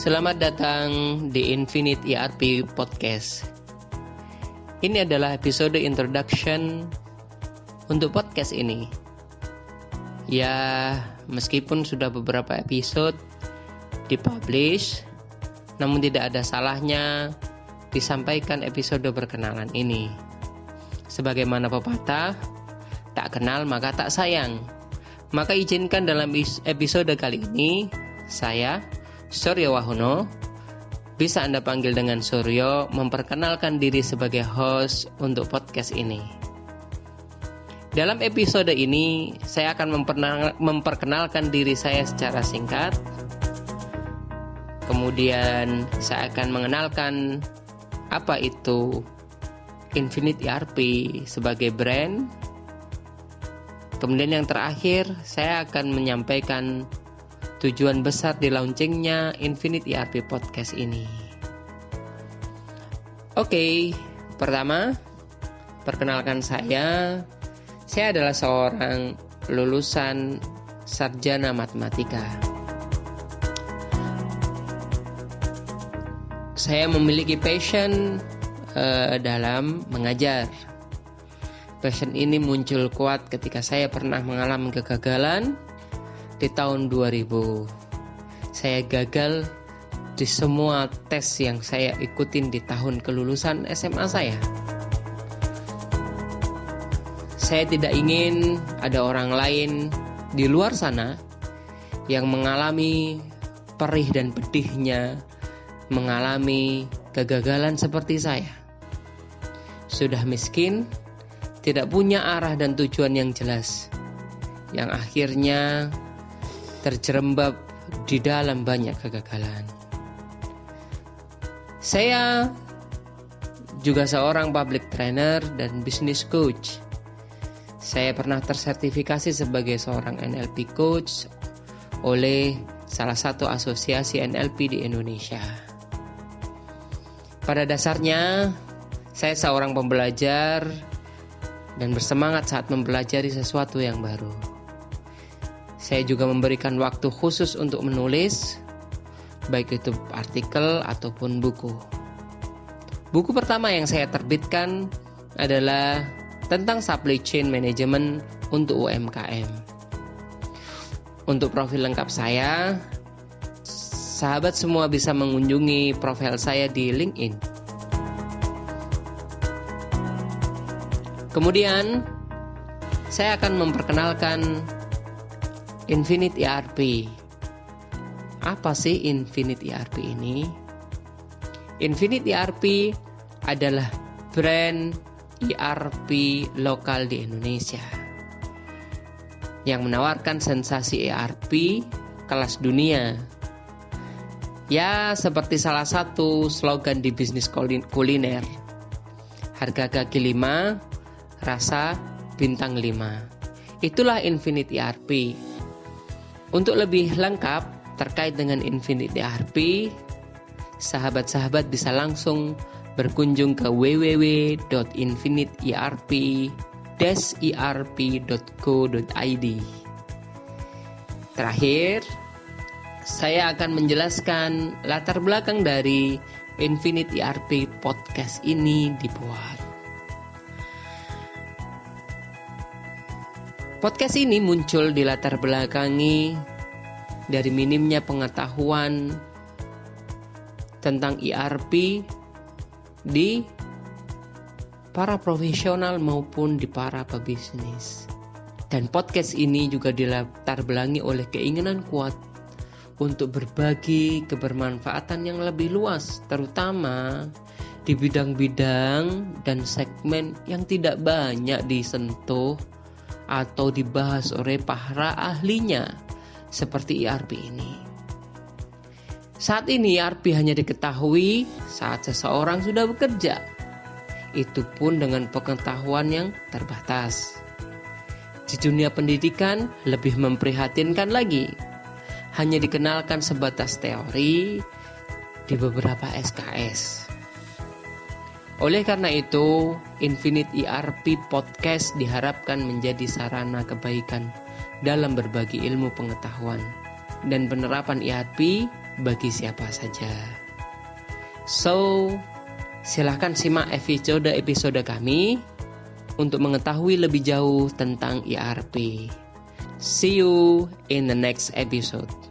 Selamat datang di Infinite ERP Podcast. Ini adalah episode introduction untuk podcast ini. Ya, meskipun sudah beberapa episode dipublish, namun tidak ada salahnya disampaikan episode perkenalan ini. Sebagaimana pepatah, tak kenal maka tak sayang. Maka izinkan dalam episode kali ini saya Suryo Wahono bisa Anda panggil dengan Suryo memperkenalkan diri sebagai host untuk podcast ini. Dalam episode ini, saya akan memperkenalkan diri saya secara singkat. Kemudian, saya akan mengenalkan apa itu Infinite ERP sebagai brand. Kemudian yang terakhir, saya akan menyampaikan tujuan besar di launchingnya Infinite ERP Podcast ini. Oke, pertama, perkenalkan saya. Saya adalah seorang lulusan sarjana matematika. Saya memiliki passion uh, dalam mengajar. Passion ini muncul kuat ketika saya pernah mengalami kegagalan di tahun 2000 saya gagal di semua tes yang saya ikutin di tahun kelulusan SMA saya. Saya tidak ingin ada orang lain di luar sana yang mengalami perih dan pedihnya mengalami kegagalan seperti saya. Sudah miskin, tidak punya arah dan tujuan yang jelas, yang akhirnya terjerembab di dalam banyak kegagalan. Saya juga seorang public trainer dan business coach. Saya pernah tersertifikasi sebagai seorang NLP coach oleh salah satu asosiasi NLP di Indonesia. Pada dasarnya, saya seorang pembelajar dan bersemangat saat mempelajari sesuatu yang baru. Saya juga memberikan waktu khusus untuk menulis, baik itu artikel ataupun buku. Buku pertama yang saya terbitkan adalah tentang supply chain management untuk UMKM. Untuk profil lengkap saya, sahabat semua bisa mengunjungi profil saya di LinkedIn. Kemudian, saya akan memperkenalkan Infinite ERP. Apa sih Infinite ERP ini? Infinite ERP adalah brand ERP lokal di Indonesia yang menawarkan sensasi ERP kelas dunia. Ya, seperti salah satu slogan di bisnis kuliner. Harga kaki 5, rasa bintang 5. Itulah Infinite ERP untuk lebih lengkap terkait dengan Infinite ERP, sahabat-sahabat bisa langsung berkunjung ke www.infiniteerp-erp.co.id. Terakhir, saya akan menjelaskan latar belakang dari Infinite ERP podcast ini dibuat. Podcast ini muncul di latar belakangi dari minimnya pengetahuan tentang ERP di para profesional maupun di para pebisnis. Dan podcast ini juga dilatar belangi oleh keinginan kuat untuk berbagi kebermanfaatan yang lebih luas, terutama di bidang-bidang dan segmen yang tidak banyak disentuh atau dibahas oleh para ahlinya seperti ERP ini. Saat ini ERP hanya diketahui saat seseorang sudah bekerja. Itu pun dengan pengetahuan yang terbatas. Di dunia pendidikan lebih memprihatinkan lagi. Hanya dikenalkan sebatas teori di beberapa SKS. Oleh karena itu, Infinite ERP Podcast diharapkan menjadi sarana kebaikan dalam berbagi ilmu pengetahuan dan penerapan ERP bagi siapa saja. So, silahkan simak episode-episode kami untuk mengetahui lebih jauh tentang ERP. See you in the next episode.